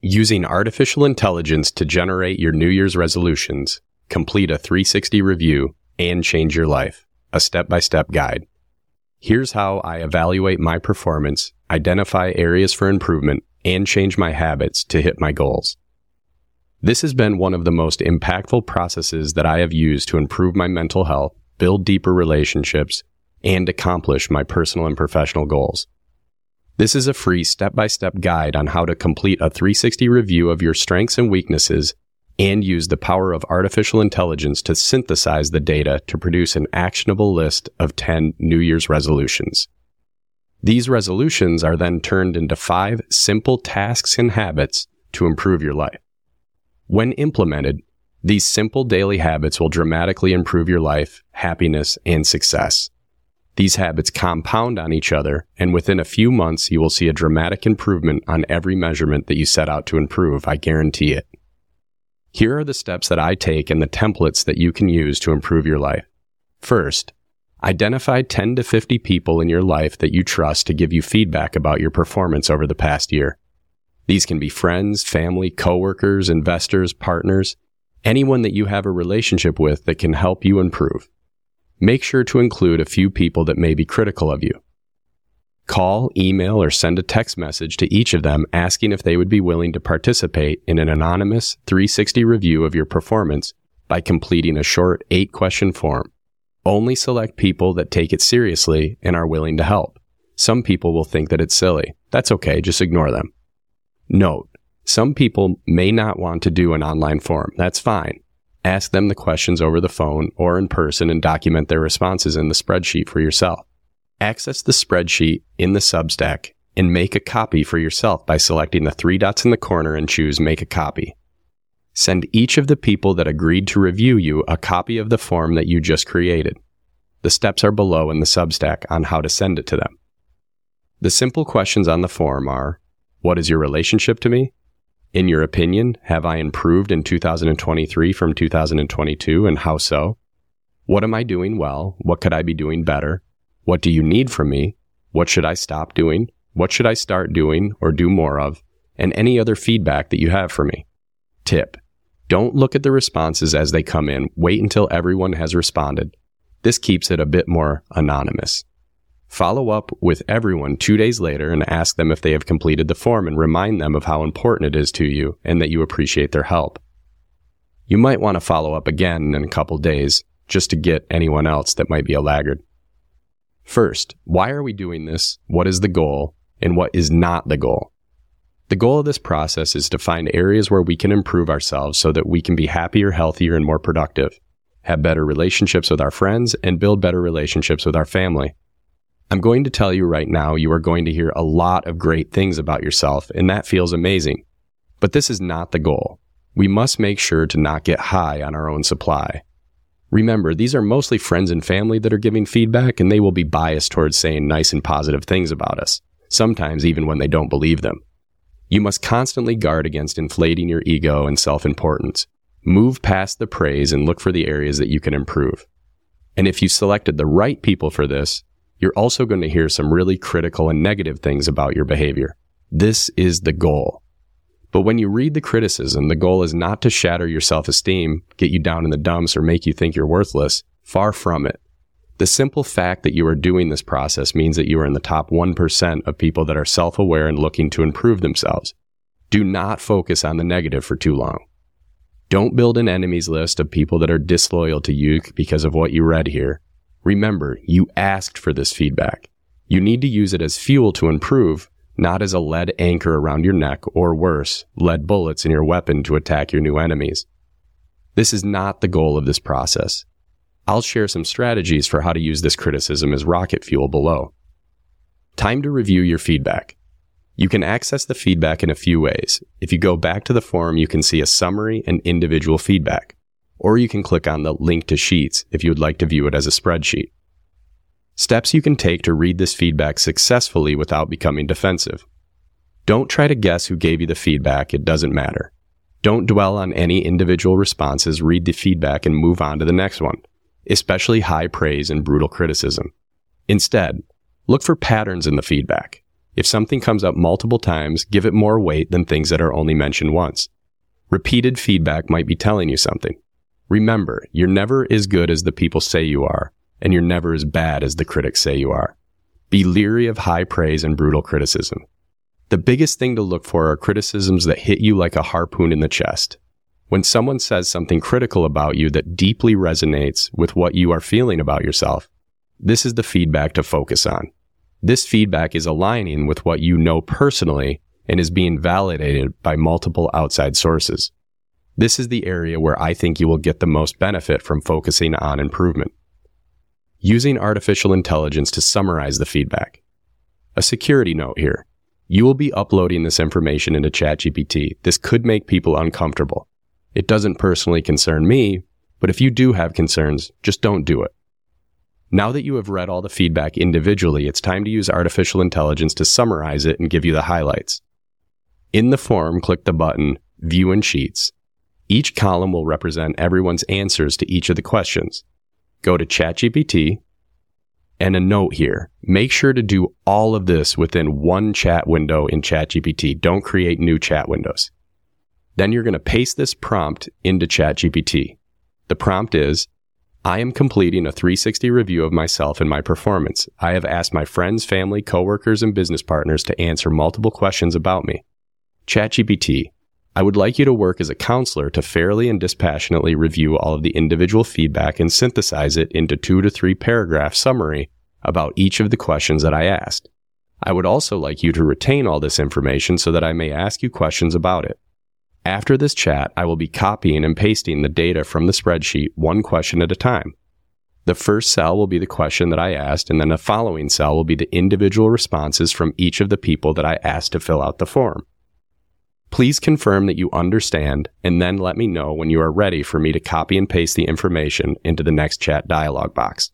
Using artificial intelligence to generate your New Year's resolutions, complete a 360 review, and change your life. A step by step guide. Here's how I evaluate my performance, identify areas for improvement, and change my habits to hit my goals. This has been one of the most impactful processes that I have used to improve my mental health, build deeper relationships, and accomplish my personal and professional goals. This is a free step by step guide on how to complete a 360 review of your strengths and weaknesses and use the power of artificial intelligence to synthesize the data to produce an actionable list of 10 New Year's resolutions. These resolutions are then turned into five simple tasks and habits to improve your life. When implemented, these simple daily habits will dramatically improve your life, happiness, and success. These habits compound on each other, and within a few months, you will see a dramatic improvement on every measurement that you set out to improve. I guarantee it. Here are the steps that I take and the templates that you can use to improve your life. First, identify 10 to 50 people in your life that you trust to give you feedback about your performance over the past year. These can be friends, family, coworkers, investors, partners, anyone that you have a relationship with that can help you improve make sure to include a few people that may be critical of you. Call, email, or send a text message to each of them asking if they would be willing to participate in an anonymous 360 review of your performance by completing a short eight question form. Only select people that take it seriously and are willing to help. Some people will think that it's silly. That's okay, just ignore them. Note, some people may not want to do an online form. That's fine. Ask them the questions over the phone or in person and document their responses in the spreadsheet for yourself. Access the spreadsheet in the Substack and make a copy for yourself by selecting the three dots in the corner and choose Make a Copy. Send each of the people that agreed to review you a copy of the form that you just created. The steps are below in the Substack on how to send it to them. The simple questions on the form are What is your relationship to me? In your opinion, have I improved in 2023 from 2022 and how so? What am I doing well? What could I be doing better? What do you need from me? What should I stop doing? What should I start doing or do more of? And any other feedback that you have for me. Tip. Don't look at the responses as they come in. Wait until everyone has responded. This keeps it a bit more anonymous. Follow up with everyone two days later and ask them if they have completed the form and remind them of how important it is to you and that you appreciate their help. You might want to follow up again in a couple days just to get anyone else that might be a laggard. First, why are we doing this? What is the goal? And what is not the goal? The goal of this process is to find areas where we can improve ourselves so that we can be happier, healthier, and more productive, have better relationships with our friends, and build better relationships with our family. I'm going to tell you right now, you are going to hear a lot of great things about yourself, and that feels amazing. But this is not the goal. We must make sure to not get high on our own supply. Remember, these are mostly friends and family that are giving feedback, and they will be biased towards saying nice and positive things about us, sometimes even when they don't believe them. You must constantly guard against inflating your ego and self importance. Move past the praise and look for the areas that you can improve. And if you selected the right people for this, you're also going to hear some really critical and negative things about your behavior. This is the goal. But when you read the criticism, the goal is not to shatter your self esteem, get you down in the dumps, or make you think you're worthless. Far from it. The simple fact that you are doing this process means that you are in the top 1% of people that are self aware and looking to improve themselves. Do not focus on the negative for too long. Don't build an enemies list of people that are disloyal to you because of what you read here. Remember, you asked for this feedback. You need to use it as fuel to improve, not as a lead anchor around your neck or worse, lead bullets in your weapon to attack your new enemies. This is not the goal of this process. I'll share some strategies for how to use this criticism as rocket fuel below. Time to review your feedback. You can access the feedback in a few ways. If you go back to the forum, you can see a summary and individual feedback or you can click on the link to Sheets if you would like to view it as a spreadsheet. Steps you can take to read this feedback successfully without becoming defensive. Don't try to guess who gave you the feedback, it doesn't matter. Don't dwell on any individual responses, read the feedback and move on to the next one, especially high praise and brutal criticism. Instead, look for patterns in the feedback. If something comes up multiple times, give it more weight than things that are only mentioned once. Repeated feedback might be telling you something. Remember, you're never as good as the people say you are, and you're never as bad as the critics say you are. Be leery of high praise and brutal criticism. The biggest thing to look for are criticisms that hit you like a harpoon in the chest. When someone says something critical about you that deeply resonates with what you are feeling about yourself, this is the feedback to focus on. This feedback is aligning with what you know personally and is being validated by multiple outside sources. This is the area where I think you will get the most benefit from focusing on improvement. Using artificial intelligence to summarize the feedback. A security note here. You will be uploading this information into ChatGPT. This could make people uncomfortable. It doesn't personally concern me, but if you do have concerns, just don't do it. Now that you have read all the feedback individually, it's time to use artificial intelligence to summarize it and give you the highlights. In the form, click the button View in Sheets. Each column will represent everyone's answers to each of the questions. Go to ChatGPT, and a note here. Make sure to do all of this within one chat window in ChatGPT. Don't create new chat windows. Then you're going to paste this prompt into ChatGPT. The prompt is I am completing a 360 review of myself and my performance. I have asked my friends, family, coworkers, and business partners to answer multiple questions about me. ChatGPT, I would like you to work as a counselor to fairly and dispassionately review all of the individual feedback and synthesize it into two to three paragraph summary about each of the questions that I asked. I would also like you to retain all this information so that I may ask you questions about it. After this chat, I will be copying and pasting the data from the spreadsheet one question at a time. The first cell will be the question that I asked, and then the following cell will be the individual responses from each of the people that I asked to fill out the form. Please confirm that you understand and then let me know when you are ready for me to copy and paste the information into the next chat dialog box.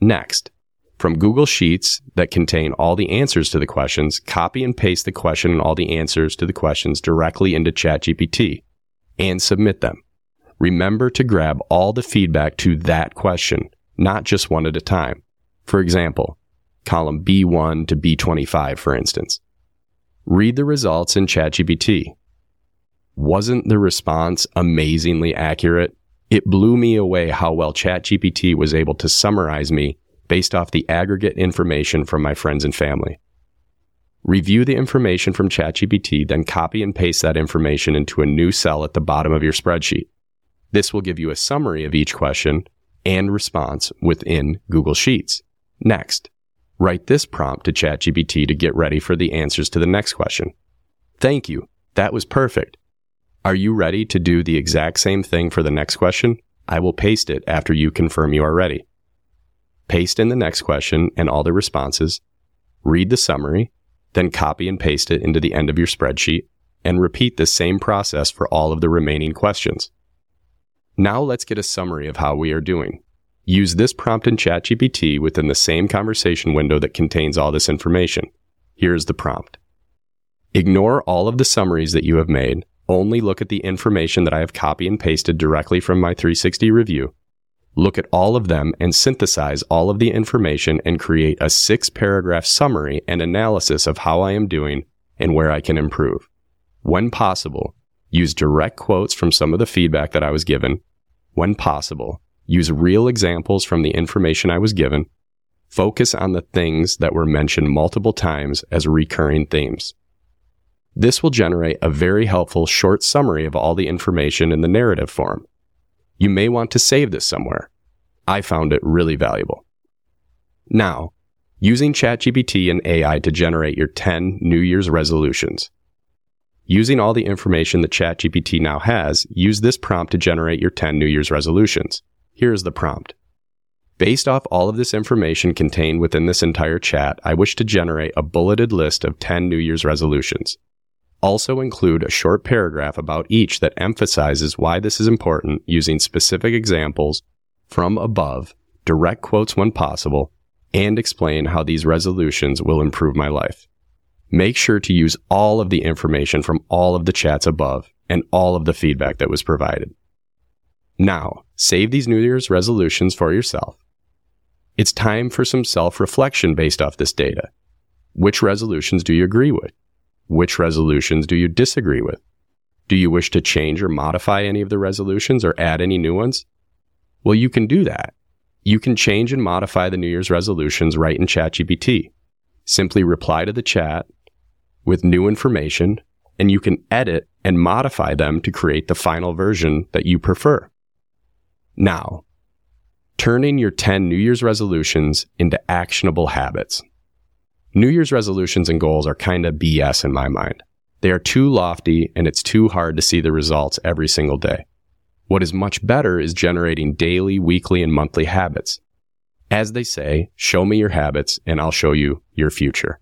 Next, from Google Sheets that contain all the answers to the questions, copy and paste the question and all the answers to the questions directly into ChatGPT and submit them. Remember to grab all the feedback to that question, not just one at a time. For example, column B1 to B25, for instance. Read the results in ChatGPT. Wasn't the response amazingly accurate? It blew me away how well ChatGPT was able to summarize me based off the aggregate information from my friends and family. Review the information from ChatGPT, then copy and paste that information into a new cell at the bottom of your spreadsheet. This will give you a summary of each question and response within Google Sheets. Next, write this prompt to ChatGPT to get ready for the answers to the next question. Thank you. That was perfect. Are you ready to do the exact same thing for the next question? I will paste it after you confirm you are ready paste in the next question and all the responses, read the summary, then copy and paste it into the end of your spreadsheet, and repeat the same process for all of the remaining questions. Now let's get a summary of how we are doing. Use this prompt in ChatGPT within the same conversation window that contains all this information. Here's the prompt. Ignore all of the summaries that you have made. Only look at the information that I have copied and pasted directly from my 360 review look at all of them and synthesize all of the information and create a six paragraph summary and analysis of how I am doing and where I can improve. When possible, use direct quotes from some of the feedback that I was given. When possible, use real examples from the information I was given. Focus on the things that were mentioned multiple times as recurring themes. This will generate a very helpful short summary of all the information in the narrative form. You may want to save this somewhere. I found it really valuable. Now, using ChatGPT and AI to generate your 10 New Year's resolutions. Using all the information that ChatGPT now has, use this prompt to generate your 10 New Year's resolutions. Here is the prompt. Based off all of this information contained within this entire chat, I wish to generate a bulleted list of 10 New Year's resolutions. Also include a short paragraph about each that emphasizes why this is important using specific examples from above, direct quotes when possible, and explain how these resolutions will improve my life. Make sure to use all of the information from all of the chats above and all of the feedback that was provided. Now, save these New Year's resolutions for yourself. It's time for some self reflection based off this data. Which resolutions do you agree with? Which resolutions do you disagree with? Do you wish to change or modify any of the resolutions or add any new ones? Well, you can do that. You can change and modify the New Year's resolutions right in ChatGPT. Simply reply to the chat with new information, and you can edit and modify them to create the final version that you prefer. Now, turning your 10 New Year's resolutions into actionable habits. New Year's resolutions and goals are kind of BS in my mind. They are too lofty and it's too hard to see the results every single day. What is much better is generating daily, weekly, and monthly habits. As they say, show me your habits and I'll show you your future.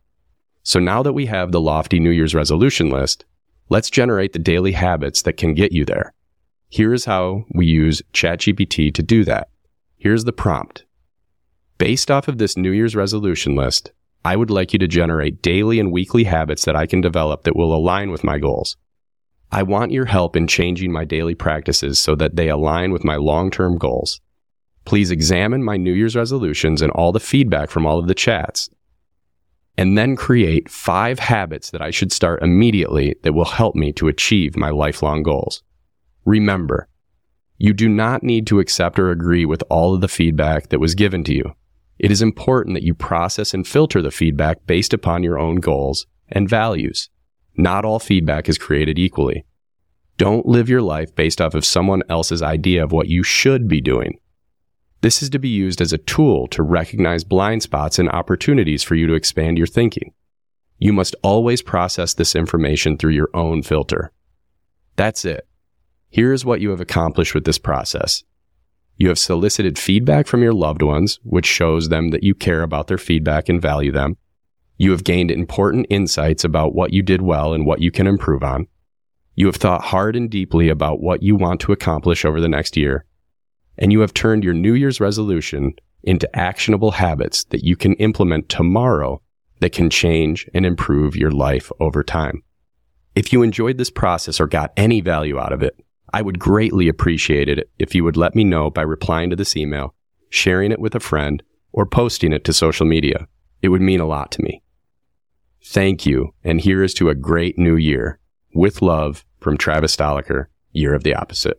So now that we have the lofty New Year's resolution list, let's generate the daily habits that can get you there. Here's how we use ChatGPT to do that. Here's the prompt. Based off of this New Year's resolution list, I would like you to generate daily and weekly habits that I can develop that will align with my goals. I want your help in changing my daily practices so that they align with my long term goals. Please examine my New Year's resolutions and all the feedback from all of the chats, and then create five habits that I should start immediately that will help me to achieve my lifelong goals. Remember, you do not need to accept or agree with all of the feedback that was given to you. It is important that you process and filter the feedback based upon your own goals and values. Not all feedback is created equally. Don't live your life based off of someone else's idea of what you should be doing. This is to be used as a tool to recognize blind spots and opportunities for you to expand your thinking. You must always process this information through your own filter. That's it. Here is what you have accomplished with this process. You have solicited feedback from your loved ones, which shows them that you care about their feedback and value them. You have gained important insights about what you did well and what you can improve on. You have thought hard and deeply about what you want to accomplish over the next year. And you have turned your New Year's resolution into actionable habits that you can implement tomorrow that can change and improve your life over time. If you enjoyed this process or got any value out of it, I would greatly appreciate it if you would let me know by replying to this email, sharing it with a friend, or posting it to social media. It would mean a lot to me. Thank you, and here is to a great new year. With love from Travis Stoliker, Year of the Opposite.